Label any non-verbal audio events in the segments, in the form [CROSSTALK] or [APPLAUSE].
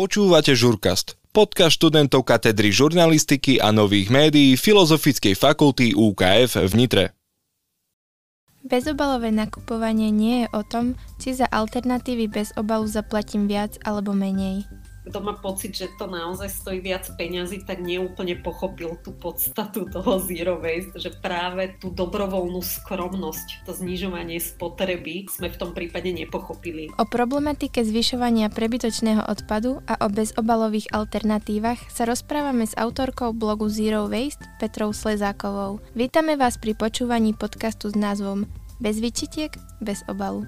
Počúvate Žurkast, podcast študentov katedry žurnalistiky a nových médií Filozofickej fakulty UKF v Nitre. Bezobalové nakupovanie nie je o tom, či za alternatívy bez obalu zaplatím viac alebo menej kto má pocit, že to naozaj stojí viac peňazí, tak neúplne pochopil tú podstatu toho zero waste, že práve tú dobrovoľnú skromnosť, to znižovanie spotreby sme v tom prípade nepochopili. O problematike zvyšovania prebytočného odpadu a o bezobalových alternatívach sa rozprávame s autorkou blogu Zero Waste Petrou Slezákovou. Vítame vás pri počúvaní podcastu s názvom Bez vyčitiek, bez obalu.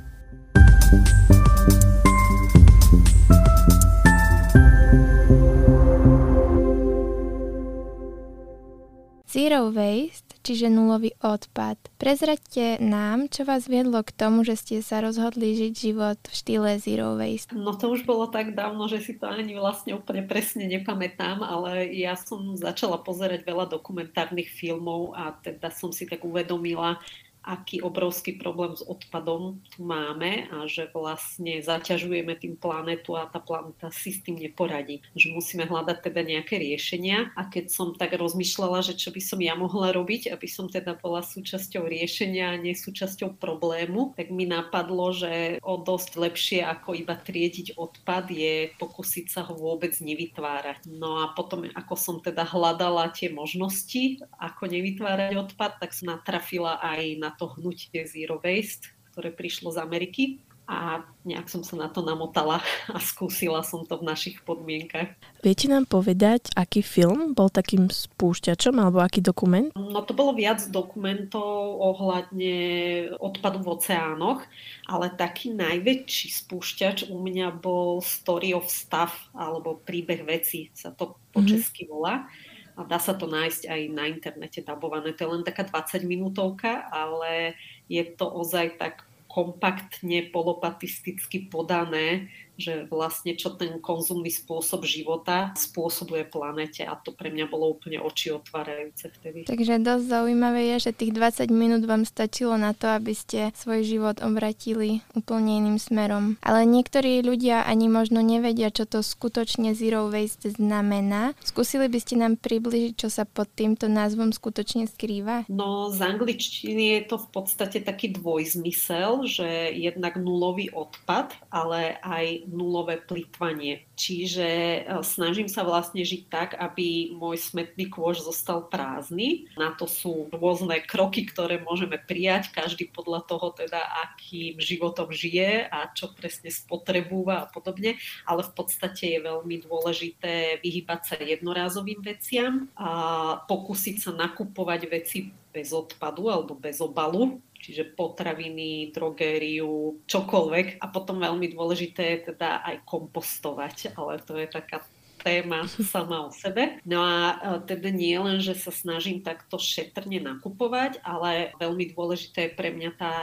Zero waste, čiže nulový odpad. Prezraďte nám, čo vás viedlo k tomu, že ste sa rozhodli žiť život v štýle zero waste. No to už bolo tak dávno, že si to ani vlastne úplne presne nepamätám, ale ja som začala pozerať veľa dokumentárnych filmov a teda som si tak uvedomila, aký obrovský problém s odpadom tu máme a že vlastne zaťažujeme tým planetu a tá planeta si s tým neporadí. Že musíme hľadať teda nejaké riešenia a keď som tak rozmýšľala, že čo by som ja mohla robiť, aby som teda bola súčasťou riešenia a nie súčasťou problému, tak mi napadlo, že o dosť lepšie ako iba triediť odpad je pokúsiť sa ho vôbec nevytvárať. No a potom, ako som teda hľadala tie možnosti, ako nevytvárať odpad, tak som natrafila aj na to hnutie Zero Waste, ktoré prišlo z Ameriky a nejak som sa na to namotala a skúsila som to v našich podmienkach. Viete nám povedať, aký film bol takým spúšťačom alebo aký dokument? No to bolo viac dokumentov ohľadne odpadu v oceánoch, ale taký najväčší spúšťač u mňa bol Story of Stuff alebo Príbeh veci sa to po mm-hmm. česky volá a dá sa to nájsť aj na internete dabované. To je len taká 20 minútovka, ale je to ozaj tak kompaktne, polopatisticky podané, že vlastne čo ten konzumný spôsob života spôsobuje planete a to pre mňa bolo úplne oči otvárajúce vtedy. Takže dosť zaujímavé je, že tých 20 minút vám stačilo na to, aby ste svoj život obratili úplne iným smerom. Ale niektorí ľudia ani možno nevedia, čo to skutočne zero waste znamená. Skúsili by ste nám približiť, čo sa pod týmto názvom skutočne skrýva? No z angličtiny je to v podstate taký dvojzmysel, že jednak nulový odpad, ale aj nulové plýtvanie. Čiže e, snažím sa vlastne žiť tak, aby môj smetný kôž zostal prázdny. Na to sú rôzne kroky, ktoré môžeme prijať, každý podľa toho teda, akým životom žije a čo presne spotrebúva a podobne. Ale v podstate je veľmi dôležité vyhybať sa jednorázovým veciam a pokúsiť sa nakupovať veci bez odpadu alebo bez obalu, čiže potraviny, drogériu, čokoľvek. A potom veľmi dôležité je teda aj kompostovať, ale to je taká téma sama o sebe. No a teda nie len, že sa snažím takto šetrne nakupovať, ale veľmi dôležité je pre mňa tá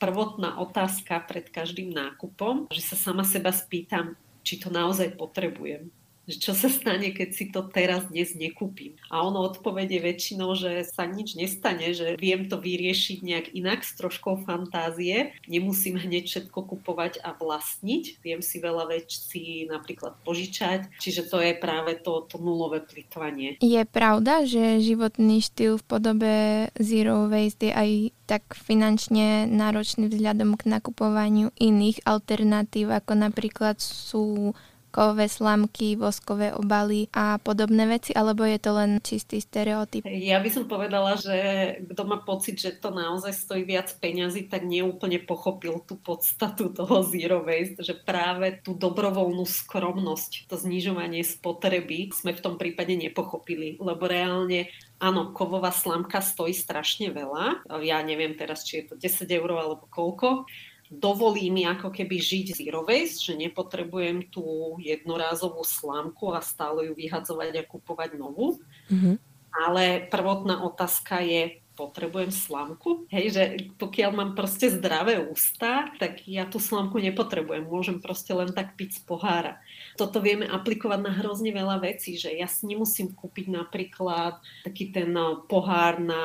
prvotná otázka pred každým nákupom, že sa sama seba spýtam, či to naozaj potrebujem že čo sa stane, keď si to teraz dnes nekúpim. A ono odpovede väčšinou, že sa nič nestane, že viem to vyriešiť nejak inak s troškou fantázie. Nemusím hneď všetko kupovať a vlastniť. Viem si veľa vecí napríklad požičať. Čiže to je práve to, to nulové plitvanie. Je pravda, že životný štýl v podobe zero waste je aj tak finančne náročný vzhľadom k nakupovaniu iných alternatív, ako napríklad sú kovové slamky, voskové obaly a podobné veci, alebo je to len čistý stereotyp? Ja by som povedala, že kto má pocit, že to naozaj stojí viac peňazí, tak neúplne pochopil tú podstatu toho zero waste, že práve tú dobrovoľnú skromnosť, to znižovanie spotreby sme v tom prípade nepochopili, lebo reálne Áno, kovová slamka stojí strašne veľa. Ja neviem teraz, či je to 10 eur alebo koľko, dovolí mi ako keby žiť zero waste, že nepotrebujem tú jednorázovú slámku a stále ju vyhadzovať a kupovať novú. Mm-hmm. Ale prvotná otázka je, potrebujem slamku. Hej, že pokiaľ mám proste zdravé ústa, tak ja tú slamku nepotrebujem. Môžem proste len tak piť z pohára. Toto vieme aplikovať na hrozne veľa vecí, že ja si nemusím kúpiť napríklad taký ten pohár na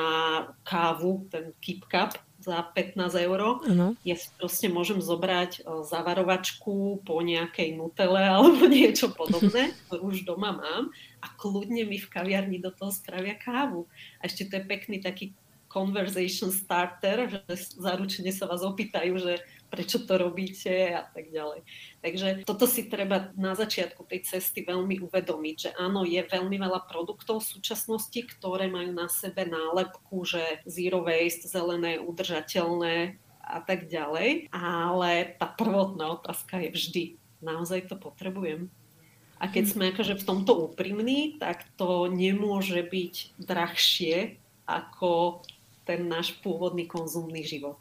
kávu, ten keep cup, za 15 eur. Ano. Ja si proste môžem zobrať e, zavarovačku po nejakej nutele [LAUGHS] alebo niečo podobné, ktorú už doma mám a kľudne mi v kaviarni do toho spravia kávu. A ešte to je pekný taký conversation starter, že zaručene sa vás opýtajú, že prečo to robíte a tak ďalej. Takže toto si treba na začiatku tej cesty veľmi uvedomiť, že áno, je veľmi veľa produktov v súčasnosti, ktoré majú na sebe nálepku, že zero waste, zelené, udržateľné a tak ďalej, ale tá prvotná otázka je vždy, naozaj to potrebujem? A keď sme akože v tomto úprimní, tak to nemôže byť drahšie ako ten náš pôvodný konzumný život.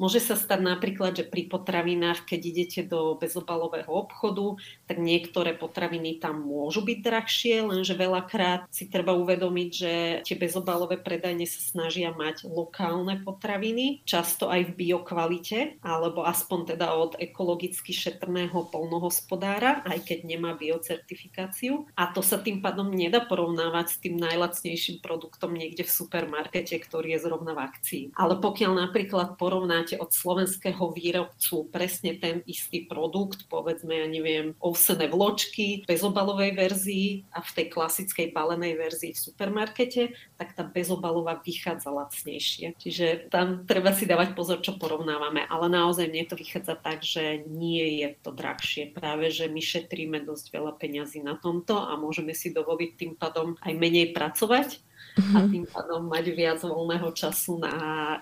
Môže sa stať napríklad, že pri potravinách, keď idete do bezobalového obchodu, tak niektoré potraviny tam môžu byť drahšie, lenže veľakrát si treba uvedomiť, že tie bezobalové predajne sa snažia mať lokálne potraviny, často aj v biokvalite, alebo aspoň teda od ekologicky šetrného polnohospodára, aj keď nemá biocertifikáciu. A to sa tým pádom nedá porovnávať s tým najlacnejším produktom niekde v supermarkete, ktorý je zrovna v akcii. Ale pokiaľ napríklad porovnáte od slovenského výrobcu presne ten istý produkt, povedzme, ja neviem, ovsené vločky v bezobalovej verzii a v tej klasickej balenej verzii v supermarkete, tak tá bezobalová vychádza lacnejšie. Čiže tam treba si dávať pozor, čo porovnávame. Ale naozaj mne to vychádza tak, že nie je to drahšie. Práve, že my šetríme dosť veľa peňazí na tomto a môžeme si dovoliť tým pádom aj menej pracovať uh-huh. a mhm. tým pádom mať viac voľného času na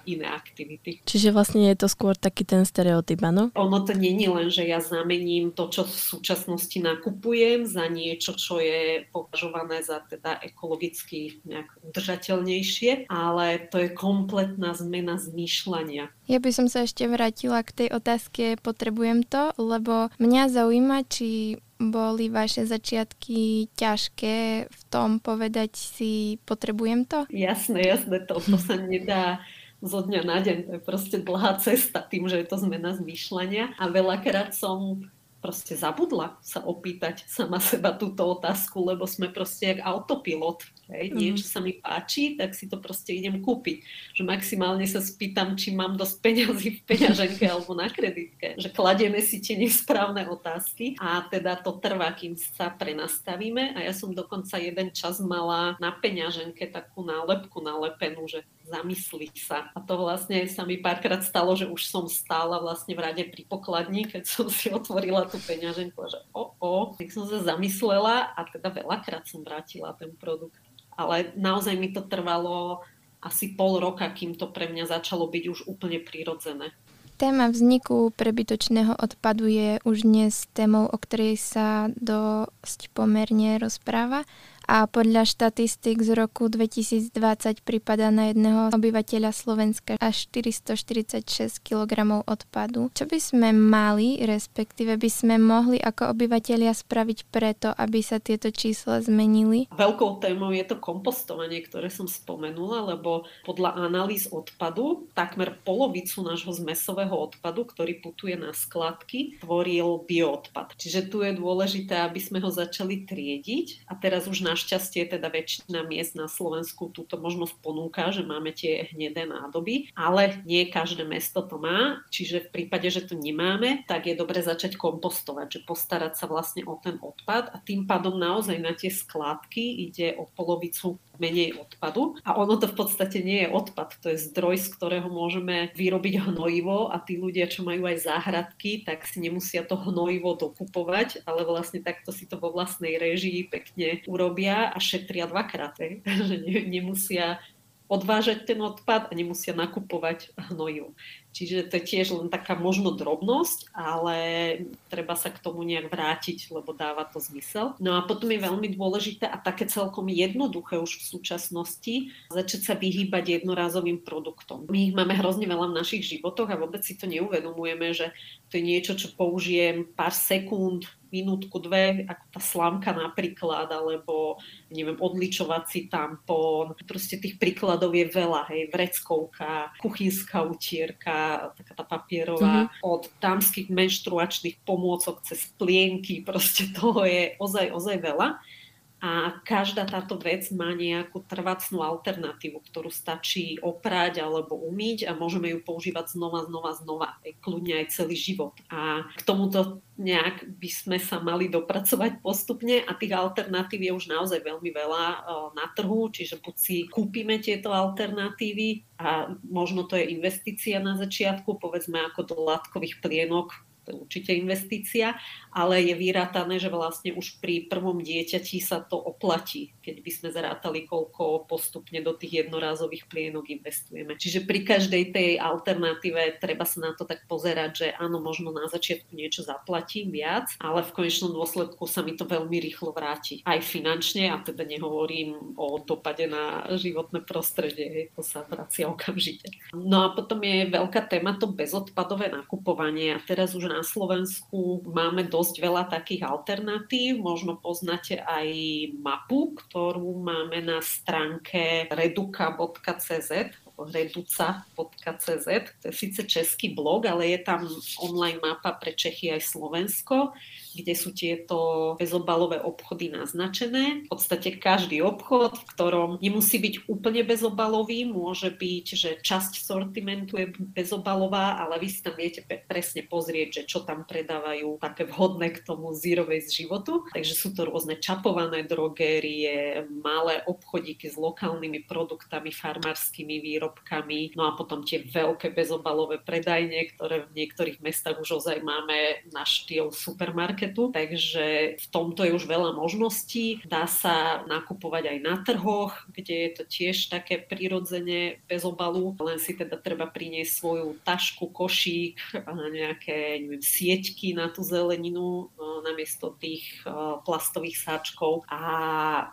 iné aktivity. Čiže vlastne je to skôr taký ten stereotyp, áno? Ono to není len, že ja zamením to, čo v súčasnosti nakupujem za niečo, čo je považované za teda ekologicky nejak udržateľnejšie, ale to je kompletná zmena zmýšľania. Ja by som sa ešte vrátila k tej otázke potrebujem to, lebo mňa zaujíma, či boli vaše začiatky ťažké v tom povedať si, potrebujem to? Jasné, jasné, to, to sa nedá zo dňa na deň. To je proste dlhá cesta tým, že je to zmena zmýšľania. A veľakrát som proste zabudla sa opýtať sama seba túto otázku, lebo sme proste jak autopilot. Hej. Mm. Niečo sa mi páči, tak si to proste idem kúpiť. Že maximálne sa spýtam, či mám dosť peňazí v peňaženke [LAUGHS] alebo na kreditke. Že kladieme si tie nesprávne otázky a teda to trvá, kým sa prenastavíme. A ja som dokonca jeden čas mala na peňaženke takú nálepku nalepenú, že zamysli sa. A to vlastne sa mi párkrát stalo, že už som stála vlastne v rade pri pokladni, keď som si otvorila tú peňaženku, že o, o, tak som sa zamyslela a teda veľakrát som vrátila ten produkt. Ale naozaj mi to trvalo asi pol roka, kým to pre mňa začalo byť už úplne prirodzené. Téma vzniku prebytočného odpadu je už dnes témou, o ktorej sa dosť pomerne rozpráva a podľa štatistik z roku 2020 prípada na jedného obyvateľa Slovenska až 446 kg odpadu. Čo by sme mali, respektíve by sme mohli ako obyvateľia spraviť preto, aby sa tieto čísla zmenili? Veľkou témou je to kompostovanie, ktoré som spomenula, lebo podľa analýz odpadu takmer polovicu nášho zmesového odpadu, ktorý putuje na skladky, tvoril bioodpad. Čiže tu je dôležité, aby sme ho začali triediť a teraz už náš Našťastie teda väčšina miest na Slovensku túto možnosť ponúka, že máme tie hnedé nádoby, ale nie každé mesto to má, čiže v prípade, že to nemáme, tak je dobre začať kompostovať, že postarať sa vlastne o ten odpad a tým pádom naozaj na tie skládky ide o polovicu menej odpadu. A ono to v podstate nie je odpad, to je zdroj, z ktorého môžeme vyrobiť hnojivo a tí ľudia, čo majú aj záhradky, tak si nemusia to hnojivo dokupovať, ale vlastne takto si to vo vlastnej režii pekne urobia a šetria dvakrát, [LAUGHS] že nemusia odvážať ten odpad a nemusia nakupovať hnojivo. Čiže to je tiež len taká možno drobnosť, ale treba sa k tomu nejak vrátiť, lebo dáva to zmysel. No a potom je veľmi dôležité a také celkom jednoduché už v súčasnosti začať sa vyhýbať jednorázovým produktom. My ich máme hrozne veľa v našich životoch a vôbec si to neuvedomujeme, že to je niečo, čo použijem pár sekúnd, minútku, dve, ako tá slámka napríklad, alebo neviem, odličovací tampón. Proste tých príkladov je veľa, hej, vreckovka, kuchynská utierka, taká tá papierová, mm-hmm. od dámskych menštruačných pomôcok cez plienky, proste toho je ozaj, ozaj veľa. A každá táto vec má nejakú trvácnú alternatívu, ktorú stačí oprať alebo umyť a môžeme ju používať znova, znova, znova, kľudne aj celý život. A k tomuto nejak by sme sa mali dopracovať postupne a tých alternatív je už naozaj veľmi veľa eh, na trhu, čiže buď si kúpime tieto alternatívy a možno to je investícia na začiatku, povedzme ako do látkových plienok, určite investícia, ale je vyrátané, že vlastne už pri prvom dieťati sa to oplatí, keď by sme zrátali, koľko postupne do tých jednorázových plienok investujeme. Čiže pri každej tej alternatíve treba sa na to tak pozerať, že áno, možno na začiatku niečo zaplatím viac, ale v konečnom dôsledku sa mi to veľmi rýchlo vráti. Aj finančne, a teda nehovorím o dopade na životné prostredie, to sa vracia okamžite. No a potom je veľká téma to bezodpadové nakupovanie a teraz už na Slovensku máme dosť veľa takých alternatív. Možno poznáte aj mapu, ktorú máme na stránke reduka.cz reduca.cz. To je síce český blog, ale je tam online mapa pre Čechy aj Slovensko kde sú tieto bezobalové obchody naznačené. V podstate každý obchod, v ktorom nemusí byť úplne bezobalový, môže byť, že časť sortimentu je bezobalová, ale vy si tam viete presne pozrieť, že čo tam predávajú také vhodné k tomu zero waste životu. Takže sú to rôzne čapované drogérie, malé obchodíky s lokálnymi produktami, farmárskymi výrobkami, no a potom tie veľké bezobalové predajne, ktoré v niektorých mestách už ozaj máme na štýl supermarket marketu, takže v tomto je už veľa možností. Dá sa nakupovať aj na trhoch, kde je to tiež také prirodzene bez obalu, len si teda treba priniesť svoju tašku, košík nejaké neviem, sieťky na tú zeleninu no, namiesto tých uh, plastových sáčkov a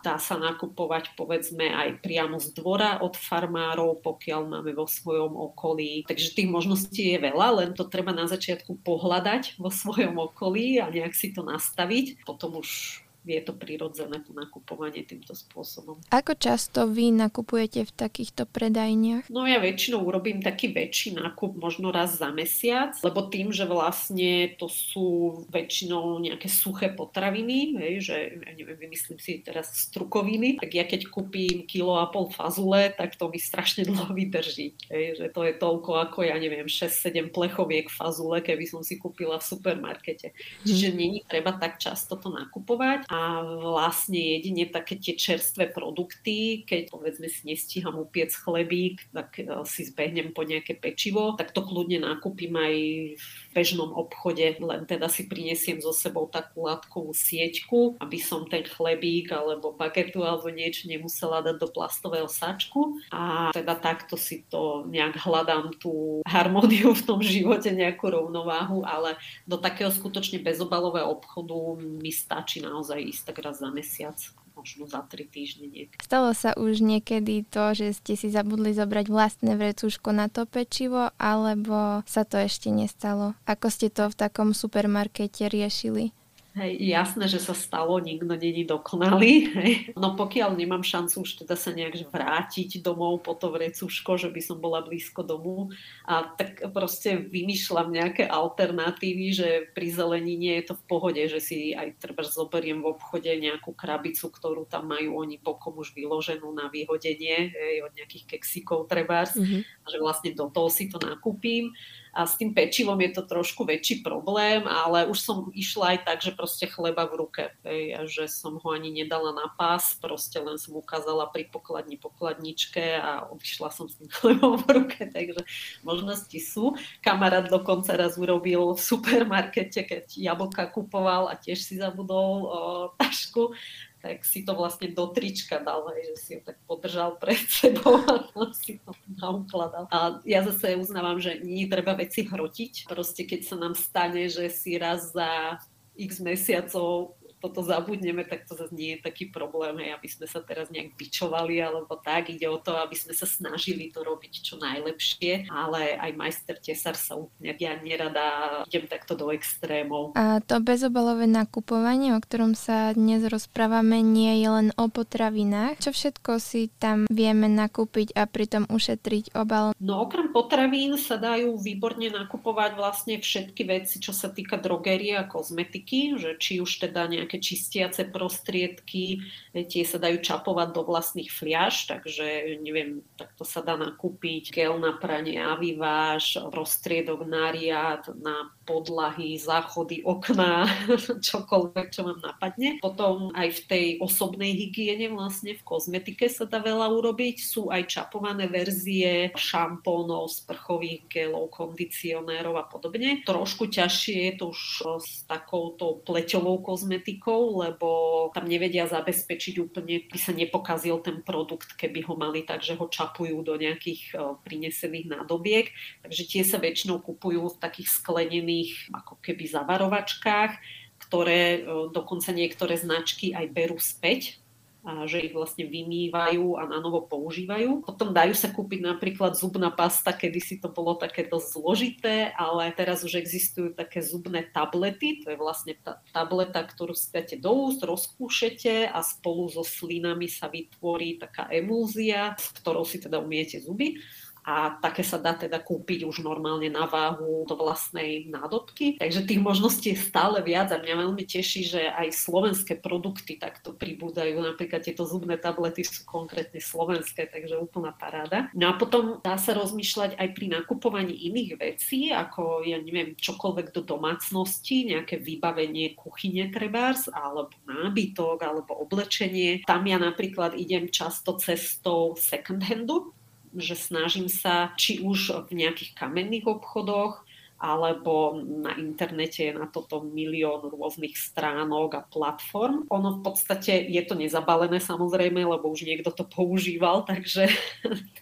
dá sa nakupovať povedzme aj priamo z dvora od farmárov, pokiaľ máme vo svojom okolí. Takže tých možností je veľa, len to treba na začiatku pohľadať vo svojom okolí a nejak si to nastaviť. Potom už je to prirodzené to nakupovanie týmto spôsobom. Ako často vy nakupujete v takýchto predajniach? No ja väčšinou urobím taký väčší nákup, možno raz za mesiac, lebo tým, že vlastne to sú väčšinou nejaké suché potraviny, hej, že ja neviem, vymyslím si teraz strukoviny, tak ja keď kúpim kilo a pol fazule, tak to mi strašne [LAUGHS] dlho vydrží. Hej, že to je toľko ako, ja neviem, 6-7 plechoviek fazule, keby som si kúpila v supermarkete. Čiže mhm. není treba tak často to nakupovať a vlastne jedine také tie čerstvé produkty, keď povedzme si nestíham upiec chlebík, tak e, si zbehnem po nejaké pečivo, tak to kľudne nakúpim aj v bežnom obchode, len teda si prinesiem so sebou takú látkovú sieťku, aby som ten chlebík alebo bagetu alebo niečo nemusela dať do plastového sačku. A teda takto si to nejak hľadám tú harmóniu v tom živote, nejakú rovnováhu, ale do takého skutočne bezobalového obchodu mi stačí naozaj aj ísť tak raz za mesiac možno za tri týždne niekedy. Stalo sa už niekedy to, že ste si zabudli zobrať vlastné vrecúško na to pečivo, alebo sa to ešte nestalo? Ako ste to v takom supermarkete riešili? Hej, jasné, že sa stalo, nikto není dokonalý. Hej. No pokiaľ nemám šancu už teda sa nejak vrátiť domov po to vrecuško, že by som bola blízko domu, a tak proste vymýšľam nejaké alternatívy, že pri zelenine je to v pohode, že si aj treba zoberiem v obchode nejakú krabicu, ktorú tam majú oni bokom už vyloženú na vyhodenie, hej, od nejakých kexikov trebárs, mm-hmm. že vlastne do toho si to nakúpim a s tým pečivom je to trošku väčší problém, ale už som išla aj tak, že proste chleba v ruke, hej, a že som ho ani nedala na pás, proste len som ukázala pri pokladni pokladničke a odišla som s tým [LAUGHS] chlebom v ruke, takže možnosti sú. Kamarát dokonca raz urobil v supermarkete, keď jablka kupoval a tiež si zabudol o, tašku, tak si to vlastne do trička dal, hej, že si ho tak podržal pred [LAUGHS] sebou a si to naukladal. A ja zase uznávam, že nie treba veci hrotiť. Proste keď sa nám stane, že si raz za x mesiacov toto zabudneme, tak to zase nie je taký problém, hej, aby sme sa teraz nejak bičovali alebo tak. Ide o to, aby sme sa snažili to robiť čo najlepšie, ale aj majster tesar sa úplne, ja nerada idem takto do extrémov. A to bezobalové nakupovanie, o ktorom sa dnes rozprávame, nie je len o potravinách. Čo všetko si tam vieme nakúpiť a pritom ušetriť obal? No okrem potravín sa dajú výborne nakupovať vlastne všetky veci, čo sa týka drogérie a kozmetiky, že či už teda nejak nejaké čistiace prostriedky, tie sa dajú čapovať do vlastných fliaž, takže neviem, takto sa dá nakúpiť gel na pranie aviváž, prostriedok na riad, na podlahy, záchody, okná, [LAUGHS] čokoľvek, čo vám napadne. Potom aj v tej osobnej hygiene vlastne v kozmetike sa dá veľa urobiť. Sú aj čapované verzie šampónov, sprchových gelov, kondicionérov a podobne. Trošku ťažšie je to už s takouto pleťovou kozmetikou, lebo tam nevedia zabezpečiť úplne, by sa nepokazil ten produkt, keby ho mali tak, že ho čapujú do nejakých prinesených nádobiek. Takže tie sa väčšinou kupujú v takých sklenených ako keby zavarovačkách, ktoré e, dokonca niektoré značky aj berú späť a že ich vlastne vymývajú a na novo používajú. Potom dajú sa kúpiť napríklad zubná pasta, kedy si to bolo také dosť zložité, ale teraz už existujú také zubné tablety, to je vlastne tá tableta, ktorú si dáte do úst, rozkúšete a spolu so slinami sa vytvorí taká emúzia, s ktorou si teda umiete zuby a také sa dá teda kúpiť už normálne na váhu do vlastnej nádobky. Takže tých možností je stále viac a mňa veľmi teší, že aj slovenské produkty takto pribúdajú. Napríklad tieto zubné tablety sú konkrétne slovenské, takže úplná paráda. No a potom dá sa rozmýšľať aj pri nakupovaní iných vecí, ako ja neviem, čokoľvek do domácnosti, nejaké vybavenie kuchyne trebárs, alebo nábytok, alebo oblečenie. Tam ja napríklad idem často cestou second handu, že snažím sa či už v nejakých kamenných obchodoch, alebo na internete je na toto milión rôznych stránok a platform. Ono v podstate je to nezabalené samozrejme, lebo už niekto to používal, [LAUGHS] takže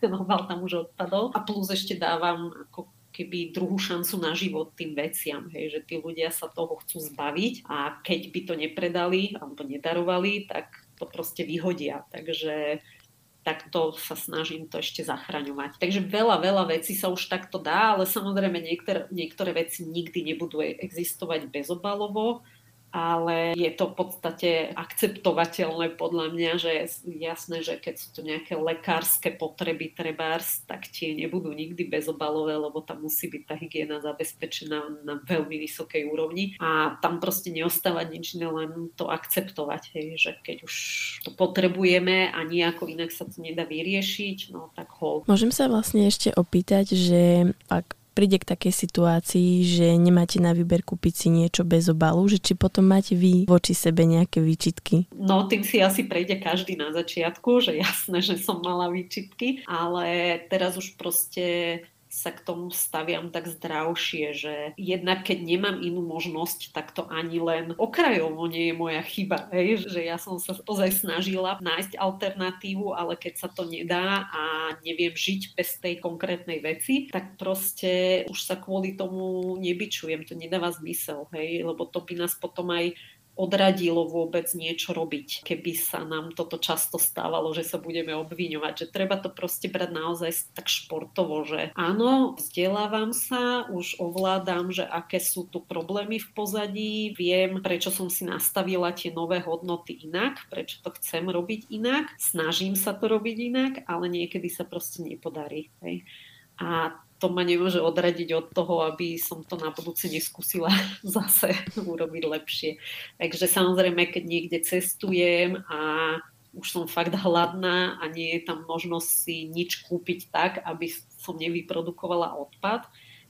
ten obal tam už odpadol. A plus ešte dávam ako keby druhú šancu na život tým veciam, hej, že tí ľudia sa toho chcú zbaviť a keď by to nepredali alebo nedarovali, tak to proste vyhodia. Takže takto sa snažím to ešte zachraňovať. Takže veľa, veľa vecí sa už takto dá, ale samozrejme niektoré, niektoré veci nikdy nebudú existovať bezobalovo ale je to v podstate akceptovateľné podľa mňa, že je jasné, že keď sú to nejaké lekárske potreby trebárs, tak tie nebudú nikdy bezobalové, lebo tam musí byť tá hygiena zabezpečená na veľmi vysokej úrovni a tam proste neostáva nič len to akceptovať, hej, že keď už to potrebujeme a nejako inak sa to nedá vyriešiť, no tak ho. Môžem sa vlastne ešte opýtať, že ak príde k takej situácii, že nemáte na výber kúpiť si niečo bez obalu, že či potom máte vy voči sebe nejaké výčitky? No, tým si asi prejde každý na začiatku, že jasné, že som mala výčitky, ale teraz už proste sa k tomu staviam tak zdravšie, že jednak keď nemám inú možnosť, tak to ani len okrajovo nie je moja chyba. Hej? Že ja som sa ozaj snažila nájsť alternatívu, ale keď sa to nedá a neviem žiť bez tej konkrétnej veci, tak proste už sa kvôli tomu nebyčujem. To nedáva zmysel, hej? lebo to by nás potom aj odradilo vôbec niečo robiť, keby sa nám toto často stávalo, že sa budeme obviňovať, že treba to proste brať naozaj tak športovo, že áno, vzdelávam sa, už ovládam, že aké sú tu problémy v pozadí, viem, prečo som si nastavila tie nové hodnoty inak, prečo to chcem robiť inak, snažím sa to robiť inak, ale niekedy sa proste nepodarí. Hej. A to ma nemôže odradiť od toho, aby som to na budúce neskúsila [LAUGHS] zase urobiť lepšie. Takže samozrejme, keď niekde cestujem a už som fakt hladná a nie je tam možnosť si nič kúpiť tak, aby som nevyprodukovala odpad,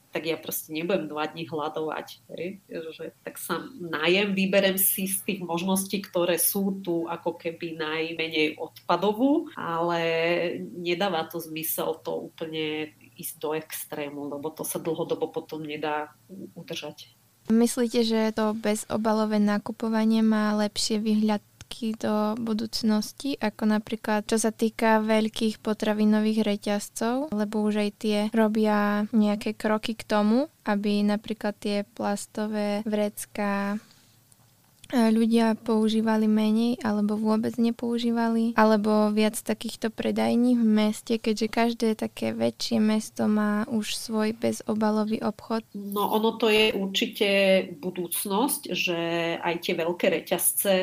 tak ja proste nebudem dva dní hľadovať. Že, tak sa najem, vyberem si z tých možností, ktoré sú tu ako keby najmenej odpadovú, ale nedáva to zmysel to úplne ísť do extrému, lebo to sa dlhodobo potom nedá udržať. Myslíte, že to bezobalové nakupovanie má lepšie výhľadky do budúcnosti, ako napríklad čo sa týka veľkých potravinových reťazcov, lebo už aj tie robia nejaké kroky k tomu, aby napríklad tie plastové vrecká ľudia používali menej alebo vôbec nepoužívali, alebo viac takýchto predajní v meste, keďže každé také väčšie mesto má už svoj bezobalový obchod? No ono to je určite budúcnosť, že aj tie veľké reťazce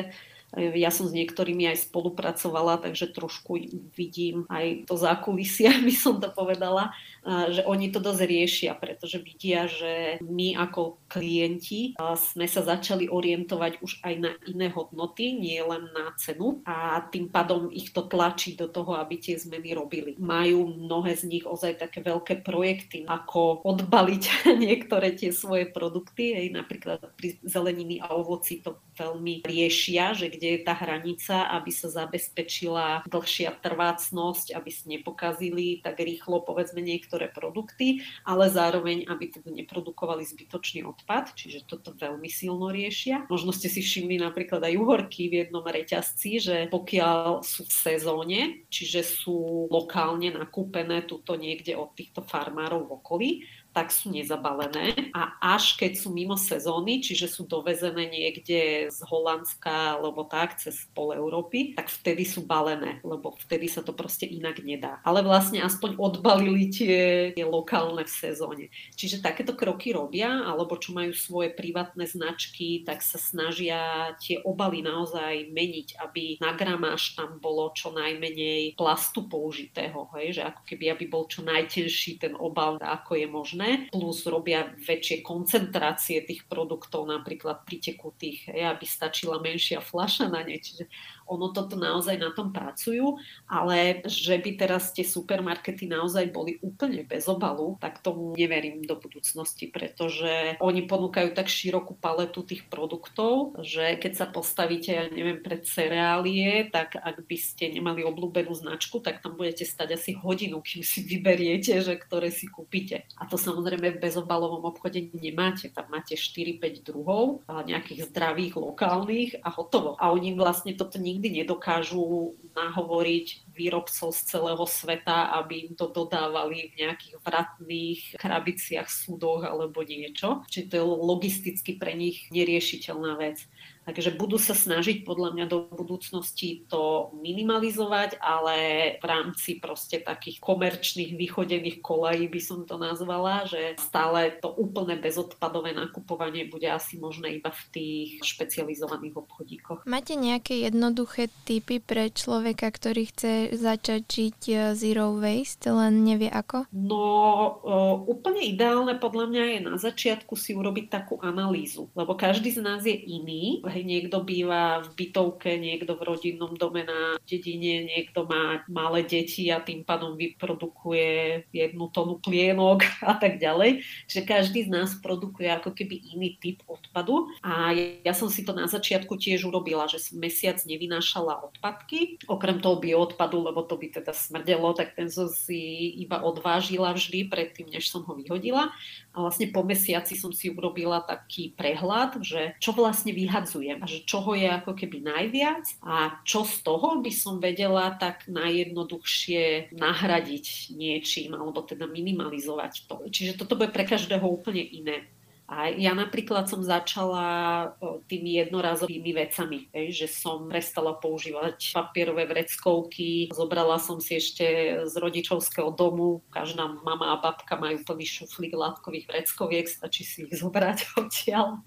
Ja som s niektorými aj spolupracovala, takže trošku vidím aj to zákulisia, [LAUGHS] by som to povedala, že oni to dosť riešia, pretože vidia, že my ako klienti sme sa začali orientovať už aj na iné hodnoty, nie len na cenu a tým pádom ich to tlačí do toho, aby tie zmeny robili. Majú mnohé z nich ozaj také veľké projekty, ako odbaliť [LAUGHS] niektoré tie svoje produkty, hej, napríklad pri zeleniny a ovoci to veľmi riešia, že kde je tá hranica, aby sa zabezpečila dlhšia trvácnosť, aby si nepokazili tak rýchlo povedzme niektoré produkty, ale zároveň, aby teda neprodukovali zbytočný odpad, čiže toto veľmi silno riešia. Možno ste si všimli napríklad aj uhorky v jednom reťazci, že pokiaľ sú v sezóne, čiže sú lokálne nakúpené tuto niekde od týchto farmárov v okolí, tak sú nezabalené a až keď sú mimo sezóny, čiže sú dovezené niekde z Holandska alebo tak cez pol Európy, tak vtedy sú balené, lebo vtedy sa to proste inak nedá. Ale vlastne aspoň odbalili tie, tie lokálne v sezóne. Čiže takéto kroky robia, alebo čo majú svoje privátne značky, tak sa snažia tie obaly naozaj meniť, aby na gramáž tam bolo čo najmenej plastu použitého, hej? že ako keby aby bol čo najtenší ten obal, ako je možné možné, plus robia väčšie koncentrácie tých produktov, napríklad pritekutých, aby stačila menšia fľaša na ne. Čiže ono toto naozaj na tom pracujú, ale že by teraz tie supermarkety naozaj boli úplne bez obalu, tak tomu neverím do budúcnosti, pretože oni ponúkajú tak širokú paletu tých produktov, že keď sa postavíte, ja neviem, pred cereálie, tak ak by ste nemali obľúbenú značku, tak tam budete stať asi hodinu, kým si vyberiete, že ktoré si kúpite. A to samozrejme v bezobalovom obchode nemáte. Tam máte 4-5 druhov, nejakých zdravých, lokálnych a hotovo. A oni vlastne toto nikdy nikdy nedokážu nahovoriť výrobcov z celého sveta, aby im to dodávali v nejakých vratných krabiciach, súdoch alebo niečo. Čiže to je logisticky pre nich neriešiteľná vec. Takže budú sa snažiť podľa mňa do budúcnosti to minimalizovať, ale v rámci proste takých komerčných vychodených kolají by som to nazvala, že stále to úplne bezodpadové nakupovanie bude asi možné iba v tých špecializovaných obchodíkoch. Máte nejaké jednoduché typy pre človeka, ktorý chce začať žiť e, zero waste, len nevie ako? No, úplne ideálne podľa mňa je na začiatku si urobiť takú analýzu, lebo každý z nás je iný hej, niekto býva v bytovke, niekto v rodinnom dome na dedine, niekto má malé deti a tým pádom vyprodukuje jednu tonu plienok a tak ďalej. Čiže každý z nás produkuje ako keby iný typ odpadu a ja som si to na začiatku tiež urobila, že som mesiac nevynášala odpadky, okrem toho bioodpadu, lebo to by teda smrdelo, tak ten som si iba odvážila vždy predtým, než som ho vyhodila. A vlastne po mesiaci som si urobila taký prehľad, že čo vlastne vyhadzujem a že čoho je ako keby najviac a čo z toho by som vedela tak najjednoduchšie nahradiť niečím alebo teda minimalizovať to. Čiže toto bude pre každého úplne iné. A ja napríklad som začala tými jednorazovými vecami, že som prestala používať papierové vreckovky, zobrala som si ešte z rodičovského domu, každá mama a babka majú plný šuflík látkových vreckoviek, stačí si ich zobrať [LAUGHS] odtiaľ.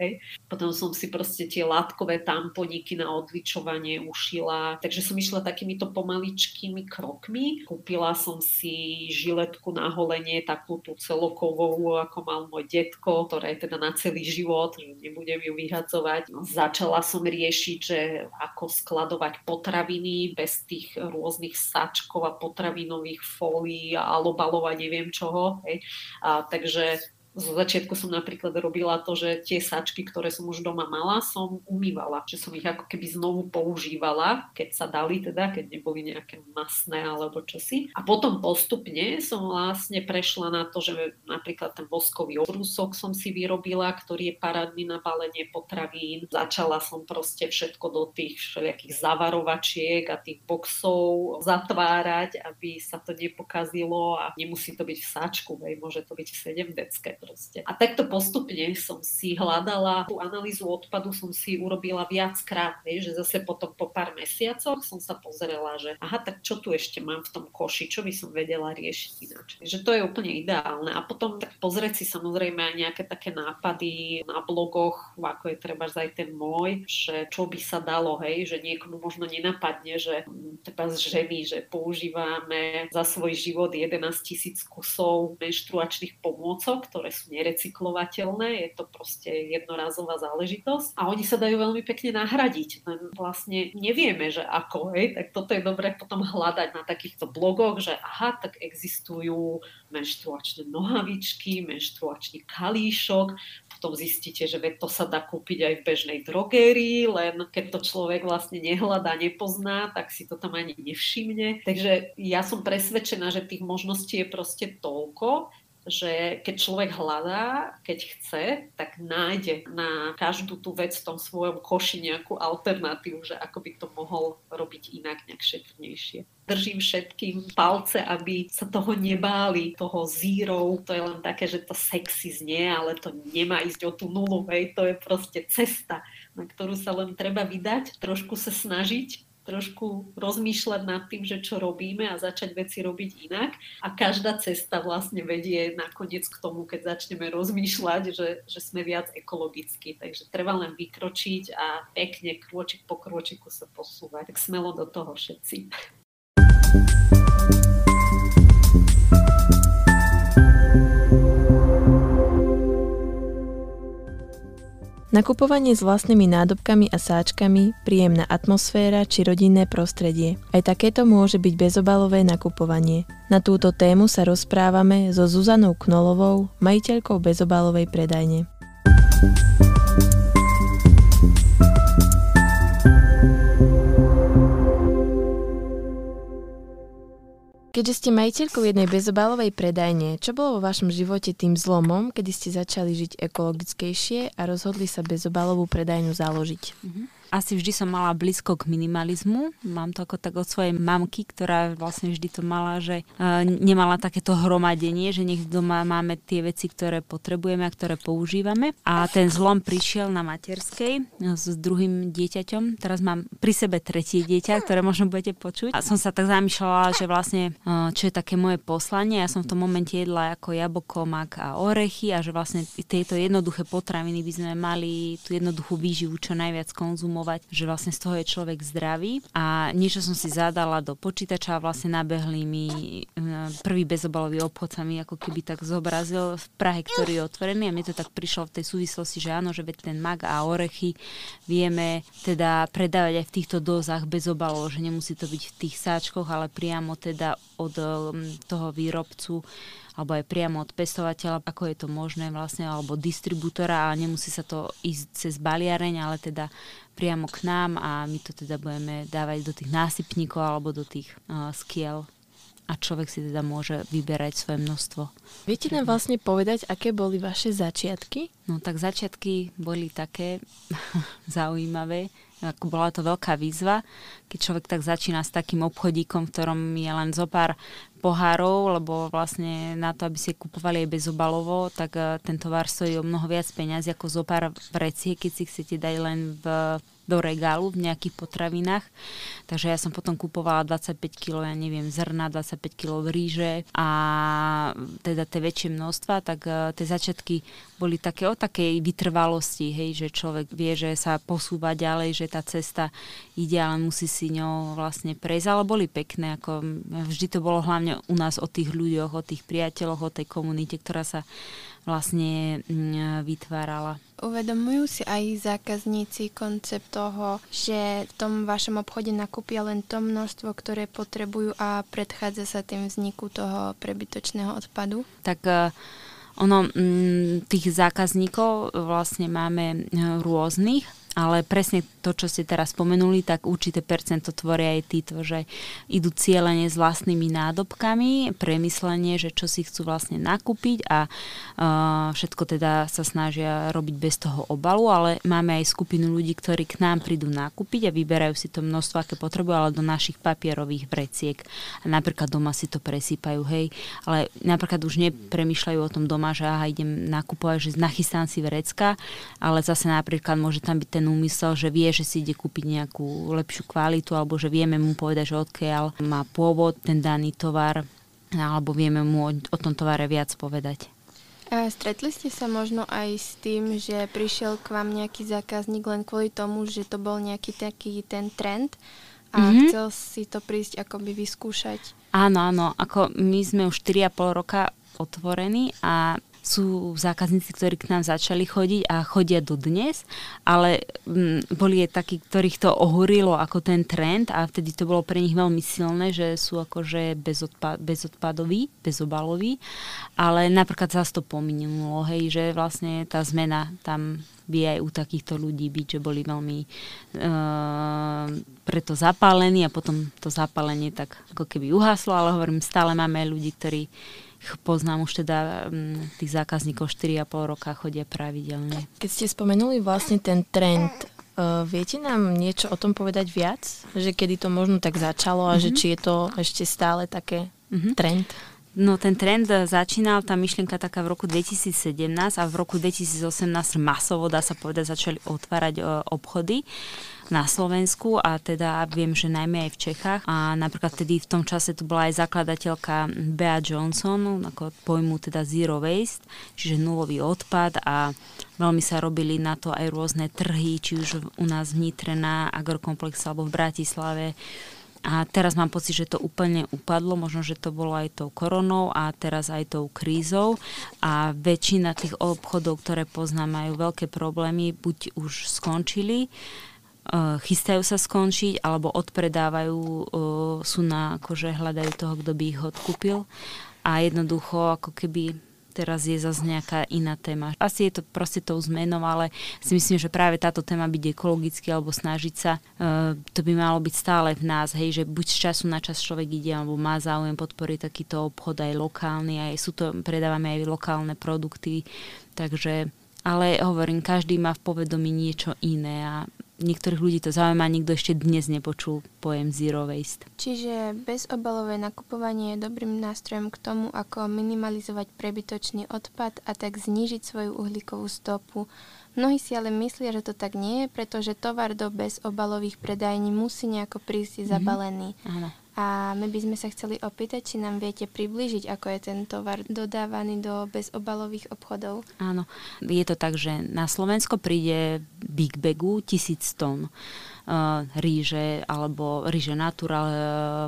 Potom som si proste tie látkové tamponiky na odličovanie ušila, takže som išla takýmito pomaličkými krokmi. Kúpila som si žiletku na holenie, takú tú celokovovú, ako mal môj detko, ktorá je teda na celý život, nebudem ju vyhadzovať. No, začala som riešiť, že ako skladovať potraviny bez tých rôznych sačkov a potravinových fólií a alobalov a neviem čoho. Hej. A, takže zo začiatku som napríklad robila to, že tie sačky, ktoré som už doma mala, som umývala, že som ich ako keby znovu používala, keď sa dali teda, keď neboli nejaké masné alebo čosi. A potom postupne som vlastne prešla na to, že napríklad ten voskový obrúsok som si vyrobila, ktorý je parádny na balenie potravín. Začala som proste všetko do tých všelijakých zavarovačiek a tých boxov zatvárať, aby sa to nepokazilo a nemusí to byť v sáčku, môže to byť v 7 decke proste. A takto postupne som si hľadala tú analýzu odpadu, som si urobila viackrát, že zase potom po pár mesiacoch som sa pozrela, že aha, tak čo tu ešte mám v tom koši, čo by som vedela riešiť ináč. Že to je úplne ideálne. A potom tak pozrieť si samozrejme aj nejaké také nápady na blogoch, ako je treba aj ten môj, že čo by sa dalo, hej, že niekomu možno nenapadne, že treba z ženy, že používame za svoj život 11 tisíc kusov menštruačných pomôcok, ktoré sú nerecyklovateľné, je to proste jednorazová záležitosť a oni sa dajú veľmi pekne nahradiť, len vlastne nevieme, že ako, hej, tak toto je dobré potom hľadať na takýchto blogoch, že aha, tak existujú menštruačné nohavičky, menštruačný kalíšok, potom zistíte, že to sa dá kúpiť aj v bežnej drogérii, len keď to človek vlastne nehľadá, nepozná, tak si to tam ani nevšimne. Takže ja som presvedčená, že tých možností je proste toľko, že keď človek hľadá, keď chce, tak nájde na každú tú vec v tom svojom koši nejakú alternatívu, že ako by to mohol robiť inak, nejak šetrnejšie. Držím všetkým palce, aby sa toho nebáli, toho zírov. To je len také, že to sexy znie, ale to nemá ísť o tú nulu, hej. To je proste cesta, na ktorú sa len treba vydať, trošku sa snažiť trošku rozmýšľať nad tým, že čo robíme a začať veci robiť inak. A každá cesta vlastne vedie nakoniec k tomu, keď začneme rozmýšľať, že, že sme viac ekologicky. Takže treba len vykročiť a pekne krôčik po krôčiku sa posúvať. Tak smelo do toho všetci. Nakupovanie s vlastnými nádobkami a sáčkami, príjemná atmosféra či rodinné prostredie. Aj takéto môže byť bezobalové nakupovanie. Na túto tému sa rozprávame so Zuzanou Knolovou, majiteľkou bezobalovej predajne. Keďže ste majiteľkou jednej bezobalovej predajne, čo bolo vo vašom živote tým zlomom, kedy ste začali žiť ekologickejšie a rozhodli sa bezobalovú predajňu založiť? Mm-hmm asi vždy som mala blízko k minimalizmu. Mám to ako tak od svojej mamky, ktorá vlastne vždy to mala, že uh, nemala takéto hromadenie, že nech doma máme tie veci, ktoré potrebujeme a ktoré používame. A ten zlom prišiel na materskej s druhým dieťaťom. Teraz mám pri sebe tretie dieťa, ktoré možno budete počuť. A som sa tak zamýšľala, že vlastne uh, čo je také moje poslanie. Ja som v tom momente jedla ako jablko, mak a orechy a že vlastne tieto jednoduché potraviny by sme mali tú jednoduchú výživu čo najviac konzumovať konzumovať, že vlastne z toho je človek zdravý. A niečo som si zadala do počítača a vlastne nabehli mi e, prvý bezobalový obchod sa mi ako keby tak zobrazil v Prahe, ktorý je otvorený a mne to tak prišlo v tej súvislosti, že áno, že veď ten mag a orechy vieme teda predávať aj v týchto dozách bez obalov, že nemusí to byť v tých sáčkoch, ale priamo teda od toho výrobcu alebo aj priamo od pestovateľa, ako je to možné vlastne, alebo distribútora a nemusí sa to ísť cez baliareň, ale teda priamo k nám a my to teda budeme dávať do tých násypníkov alebo do tých uh, skiel a človek si teda môže vyberať svoje množstvo. Viete nám vlastne povedať, aké boli vaše začiatky? No tak začiatky boli také [LAUGHS] zaujímavé, ako bola to veľká výzva, keď človek tak začína s takým obchodíkom, v ktorom je len zo pár pohárov, lebo vlastne na to, aby si kupovali aj bezobalovo, tak eh, ten tovar stojí o mnoho viac peniazy ako zo pár vreciek, keď si chcete dať len v do regálu v nejakých potravinách. Takže ja som potom kupovala 25 kg, ja neviem, zrna, 25 kg ríže a teda tie väčšie množstva, tak uh, tie začiatky boli také o takej vytrvalosti, hej, že človek vie, že sa posúva ďalej, že tá cesta ide, ale musí si ňou vlastne prejsť, ale boli pekné, ako vždy to bolo hlavne u nás o tých ľuďoch, o tých priateľoch, o tej komunite, ktorá sa vlastne mm, vytvárala. Uvedomujú si aj zákazníci koncept toho, že v tom vašom obchode nakúpia len to množstvo, ktoré potrebujú a predchádza sa tým vzniku toho prebytočného odpadu? Tak uh, ono, mm, tých zákazníkov vlastne máme e, rôznych ale presne to, čo ste teraz spomenuli, tak určité percento tvoria aj títo, že idú cieľene s vlastnými nádobkami, premyslenie, že čo si chcú vlastne nakúpiť a uh, všetko teda sa snažia robiť bez toho obalu, ale máme aj skupinu ľudí, ktorí k nám prídu nakúpiť a vyberajú si to množstvo, aké potrebujú, ale do našich papierových vreciek. A napríklad doma si to presýpajú, hej, ale napríklad už nepremýšľajú o tom doma, že aha, idem nakupovať, že nachystám si vrecka, ale zase napríklad môže tam byť ten úmysel, že vie, že si ide kúpiť nejakú lepšiu kvalitu alebo že vieme mu povedať, že odkiaľ má pôvod ten daný tovar alebo vieme mu o, o tom tovare viac povedať. A stretli ste sa možno aj s tým, že prišiel k vám nejaký zákazník len kvôli tomu, že to bol nejaký taký ten trend a mm-hmm. chcel si to prísť akoby vyskúšať? Áno, áno. Ako my sme už 4,5 roka otvorení a sú zákazníci, ktorí k nám začali chodiť a chodia do dnes, ale m, mm, boli aj takí, ktorých to ohorilo ako ten trend a vtedy to bolo pre nich veľmi silné, že sú akože bezodpa- bezodpadoví, bezobaloví, ale napríklad zase to pominulo, hej, že vlastne tá zmena tam vie aj u takýchto ľudí byť, že boli veľmi uh, preto zapálení a potom to zapálenie tak ako keby uhaslo, ale hovorím, stále máme ľudí, ktorí poznám už teda mm, tých zákazníkov 4,5 roka chodia pravidelne. Keď ste spomenuli vlastne ten trend, uh, viete nám niečo o tom povedať viac? Že kedy to možno tak začalo a mm-hmm. že mhm. či je to ešte stále také mm-hmm. trend? No ten trend začínal, tá myšlienka taká v roku 2017 a v roku 2018 masovo, dá sa povedať, začali otvárať uh, obchody na Slovensku a teda viem, že najmä aj v Čechách. A napríklad vtedy v tom čase tu bola aj zakladateľka Bea Johnson, ako pojmu teda Zero Waste, čiže nulový odpad a veľmi sa robili na to aj rôzne trhy, či už u nás v Nitre na Agrokomplexe alebo v Bratislave. A teraz mám pocit, že to úplne upadlo, možno, že to bolo aj tou koronou a teraz aj tou krízou a väčšina tých obchodov, ktoré poznám, majú veľké problémy, buď už skončili, chystajú sa skončiť alebo odpredávajú, sú na, akože hľadajú toho, kto by ich odkúpil a jednoducho ako keby teraz je zase nejaká iná téma. Asi je to proste tou zmenou, ale si myslím, že práve táto téma byť ekologicky alebo snažiť sa, uh, to by malo byť stále v nás, hej, že buď z času na čas človek ide alebo má záujem podporiť takýto obchod aj lokálny, aj sú to, predávame aj lokálne produkty, takže ale hovorím, každý má v povedomí niečo iné a niektorých ľudí to zaujíma, nikto ešte dnes nepočul pojem zero waste. Čiže bezobalové nakupovanie je dobrým nástrojom k tomu, ako minimalizovať prebytočný odpad a tak znížiť svoju uhlíkovú stopu. Mnohí si ale myslia, že to tak nie je, pretože tovar do bezobalových predajní musí nejako prísť mm-hmm. zabalený. Áno. A my by sme sa chceli opýtať, či nám viete priblížiť, ako je ten tovar dodávaný do bezobalových obchodov. Áno, je to tak, že na Slovensko príde Big Bagu 1000 tón ríže alebo ríže natural, uh,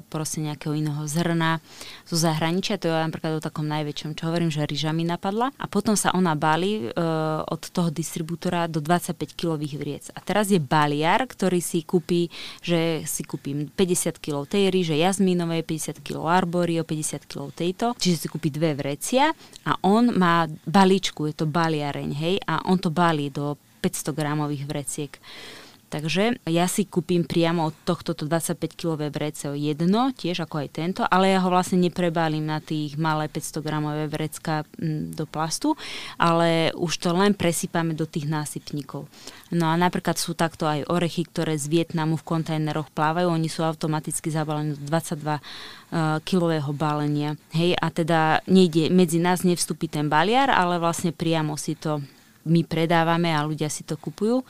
proste nejakého iného zrna zo zahraničia, to je napríklad o takom najväčšom, čo hovorím, že ríža mi napadla a potom sa ona balí uh, od toho distribútora do 25 kilových vriec. A teraz je baliar, ktorý si kúpi, že si kúpim 50 kg tej ríže jazmínovej, 50 kg arborio, 50 kg tejto, čiže si kúpi dve vrecia a on má balíčku, je to baliareň, hej, a on to balí do 500 gramových vreciek. Takže ja si kúpim priamo od tohto 25-kilové vrece jedno, tiež ako aj tento, ale ja ho vlastne neprebálim na tých malé 500 gramové vrecka mm, do plastu, ale už to len presýpame do tých násypníkov. No a napríklad sú takto aj orechy, ktoré z Vietnamu v kontajneroch plávajú, oni sú automaticky zabalení do 22 uh, kilového balenia. Hej, a teda nejde, medzi nás nevstúpi ten baliar, ale vlastne priamo si to my predávame a ľudia si to kupujú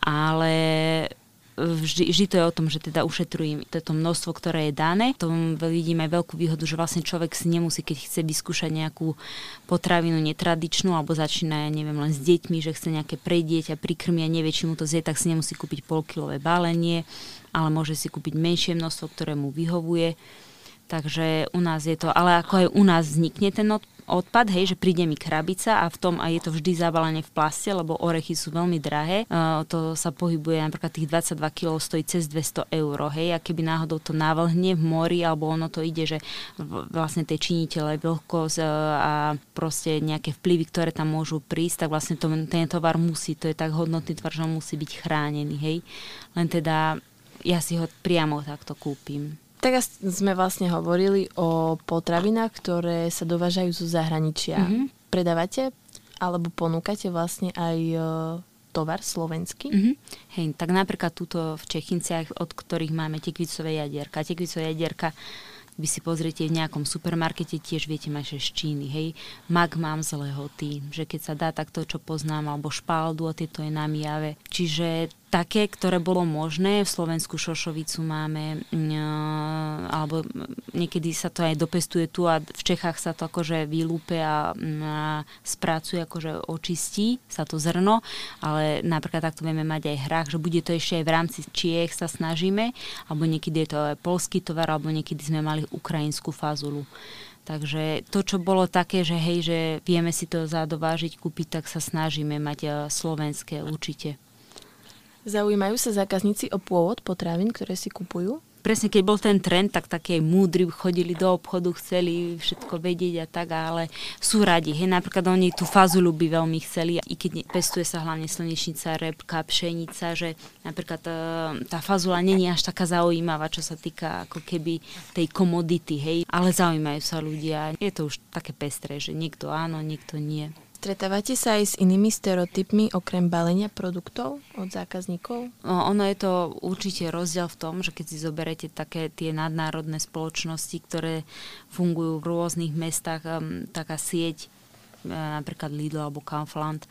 ale vždy, vždy to je o tom, že teda ušetrujem toto množstvo, ktoré je dané. To vidím aj veľkú výhodu, že vlastne človek si nemusí, keď chce vyskúšať nejakú potravinu netradičnú alebo začína, ja neviem, len s deťmi, že chce nejaké pre dieťa prikrmia, nevie, či mu to zje, tak si nemusí kúpiť polkilové balenie, ale môže si kúpiť menšie množstvo, ktoré mu vyhovuje. Takže u nás je to, ale ako aj u nás vznikne ten odpad, hej, že príde mi krabica a v tom a je to vždy zabalené v plaste, lebo orechy sú veľmi drahé. Uh, to sa pohybuje napríklad tých 22 kg stojí cez 200 eur, hej, a keby náhodou to navlhne v mori, alebo ono to ide, že vlastne tie činiteľe, veľkosť uh, a proste nejaké vplyvy, ktoré tam môžu prísť, tak vlastne to, ten tovar musí, to je tak hodnotný tvar, že on musí byť chránený, hej. Len teda ja si ho priamo takto kúpim. Teraz sme vlastne hovorili o potravinách, ktoré sa dovážajú zo zahraničia. Mm-hmm. Predávate alebo ponúkate vlastne aj e, tovar slovenský? Mm-hmm. Hej, tak napríklad túto v Čechinciach, od ktorých máme tekvicové jadierka. Tekvicové jadierka vy si pozriete v nejakom supermarkete, tiež viete mať, z Číny, hej. Mag mám z lehoty, že keď sa dá takto, čo poznám, alebo špaldu a tieto je na jave. Čiže také, ktoré bolo možné. V Slovensku šošovicu máme, mm, alebo niekedy sa to aj dopestuje tu a v Čechách sa to akože vylúpe a, mm, a spracuje, akože očistí sa to zrno, ale napríklad takto vieme mať aj hrách, že bude to ešte aj v rámci Čiech sa snažíme, alebo niekedy je to aj polský tovar, alebo niekedy sme mali ukrajinskú fazulu. Takže to, čo bolo také, že hej, že vieme si to zadovážiť, kúpiť, tak sa snažíme mať e, slovenské určite. Zaujímajú sa zákazníci o pôvod potravín, ktoré si kupujú? presne keď bol ten trend, tak také múdri chodili do obchodu, chceli všetko vedieť a tak, ale sú radi. Hej, napríklad oni tú fazulu by veľmi chceli, i keď pestuje sa hlavne slnečnica, repka, pšenica, že napríklad e, tá fazula není až taká zaujímavá, čo sa týka ako keby tej komodity, hej, ale zaujímajú sa ľudia. Je to už také pestré, že niekto áno, niekto nie. Stretávate sa aj s inými stereotypmi okrem balenia produktov od zákazníkov? No, ono je to určite rozdiel v tom, že keď si zoberete také tie nadnárodné spoločnosti, ktoré fungujú v rôznych mestách, taká sieť napríklad Lidl alebo Kaufland,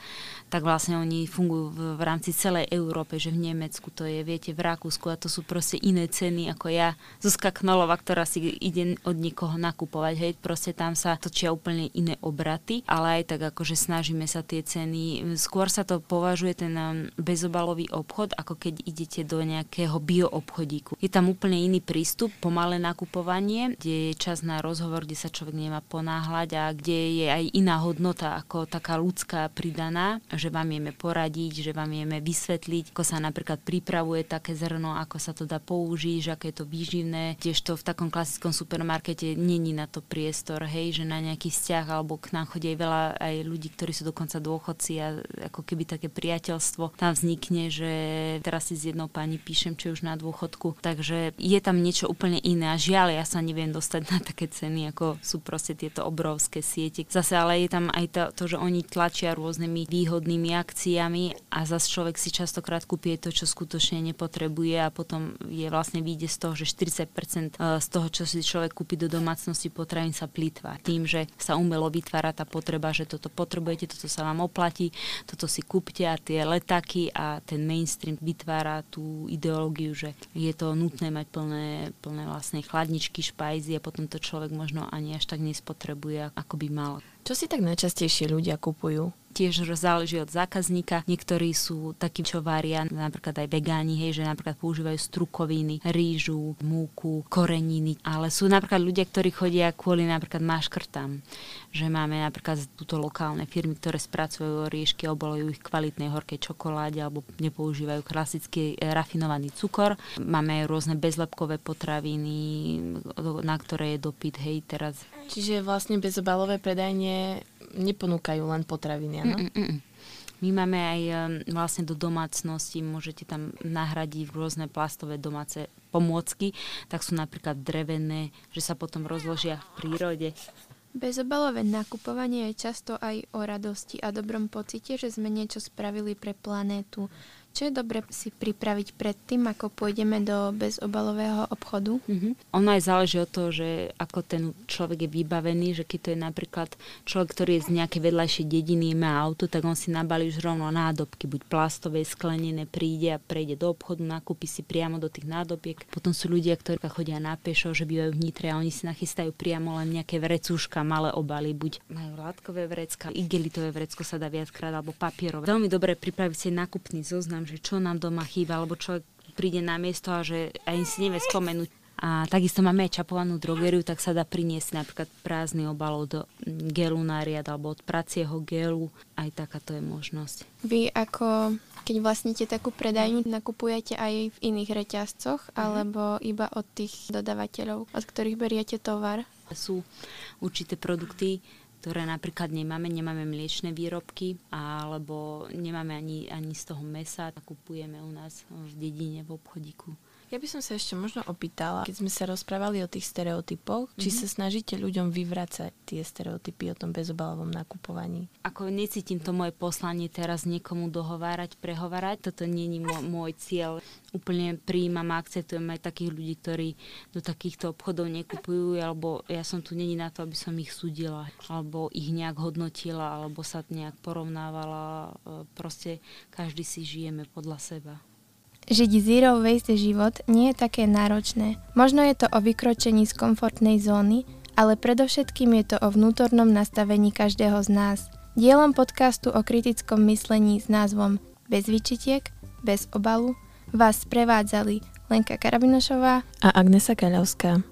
tak vlastne oni fungujú v, v rámci celej Európe, že v Nemecku to je, viete, v Rakúsku a to sú proste iné ceny ako ja, Zuzka Knolova, ktorá si ide od niekoho nakupovať, hej, proste tam sa točia úplne iné obraty, ale aj tak akože snažíme sa tie ceny, skôr sa to považuje ten um, bezobalový obchod, ako keď idete do nejakého bioobchodíku. Je tam úplne iný prístup, pomalé nakupovanie, kde je čas na rozhovor, kde sa človek nemá ponáhľať a kde je aj iná hodnota hodnota ako taká ľudská pridaná, že vám vieme poradiť, že vám vieme vysvetliť, ako sa napríklad pripravuje také zrno, ako sa to dá použiť, aké je to výživné. Tiež to v takom klasickom supermarkete není na to priestor, hej, že na nejaký vzťah alebo k nám chodí aj veľa aj ľudí, ktorí sú dokonca dôchodci a ako keby také priateľstvo tam vznikne, že teraz si s jednou pani píšem, čo už na dôchodku. Takže je tam niečo úplne iné a žiaľ, ja sa neviem dostať na také ceny, ako sú proste tieto obrovské siete. Zase ale je tam aj to, to, že oni tlačia rôznymi výhodnými akciami a zase človek si častokrát kúpie to, čo skutočne nepotrebuje a potom je vlastne vyjde z toho, že 40% e, z toho, čo si človek kúpi do domácnosti potravín sa plýtva. Tým, že sa umelo vytvára tá potreba, že toto potrebujete, toto sa vám oplatí, toto si kúpte a tie letaky a ten mainstream vytvára tú ideológiu, že je to nutné mať plné, plné vlastne chladničky, špajzy a potom to človek možno ani až tak nespotrebuje, ako by mal. Čo si tak najčastejšie ľudia kupujú? Tiež záleží od zákazníka. Niektorí sú takí, čo varia, napríklad aj vegáni, hej, že napríklad používajú strukoviny, rýžu, múku, koreniny, ale sú napríklad ľudia, ktorí chodia kvôli napríklad máškrtám, že máme napríklad túto lokálne firmy, ktoré spracujú oriešky, obolujú ich kvalitnej horkej čokoláde alebo nepoužívajú klasický e, rafinovaný cukor. Máme aj rôzne bezlepkové potraviny, na ktoré je dopyt, hej, teraz. Čiže vlastne bezobalové predajne neponúkajú len potraviny, áno? Mm, mm, mm. My máme aj vlastne do domácnosti, môžete tam nahradiť rôzne plastové domáce pomôcky, tak sú napríklad drevené, že sa potom rozložia v prírode. Bezobalové nakupovanie je často aj o radosti a dobrom pocite, že sme niečo spravili pre planétu. Čo je dobre si pripraviť pred tým, ako pôjdeme do bezobalového obchodu? Mm-hmm. Ono aj záleží od toho, že ako ten človek je vybavený, že keď to je napríklad človek, ktorý je z nejakej vedľajšej dediny, má auto, tak on si nabalí už rovno nádobky, buď plastové, sklenené, príde a prejde do obchodu, nakúpi si priamo do tých nádobiek. Potom sú ľudia, ktorí chodia na pešo, že bývajú v a oni si nachystajú priamo len nejaké vrecúška, malé obaly, buď majú látkové vrecka, igelitové vrecko sa dá viackrát, alebo papierové. Veľmi dobre pripraviť si nákupný zoznam, že čo nám doma chýba, alebo človek príde na miesto a že aj si nevie spomenúť A takisto máme aj čapovanú drogeriu, tak sa dá priniesť napríklad prázdny obal od gelu na riad alebo od pracieho gelu. Aj takáto je možnosť. Vy ako keď vlastníte takú predajňu, nakupujete aj v iných reťazcoch mm-hmm. alebo iba od tých dodavateľov, od ktorých beriete tovar? Sú určité produkty, ktoré napríklad nemáme, nemáme mliečne výrobky alebo nemáme ani, ani z toho mesa, kupujeme u nás v dedine, v obchodíku. Ja by som sa ešte možno opýtala, keď sme sa rozprávali o tých stereotypoch, mm-hmm. či mhm. sa snažíte ľuďom vyvracať tie stereotypy o tom bezobalovom nakupovaní? Ako necítim to moje poslanie teraz niekomu dohovárať, prehovárať, toto nie je môj cieľ. Úplne prijímam a akceptujem aj takých ľudí, ktorí do takýchto obchodov nekupujú, alebo ja som tu není na to, aby som ich súdila, alebo ich nejak hodnotila, alebo sa nejak porovnávala. Proste každý si žijeme podľa seba. Žiť zero waste život nie je také náročné. Možno je to o vykročení z komfortnej zóny, ale predovšetkým je to o vnútornom nastavení každého z nás. Dielom podcastu o kritickom myslení s názvom Bez vyčitiek, bez obalu vás prevádzali Lenka Karabinošová a Agnesa Kaľovská.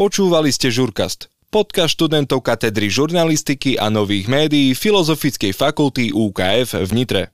Počúvali ste Žurkast, podcast študentov katedry žurnalistiky a nových médií Filozofickej fakulty UKF v Nitre.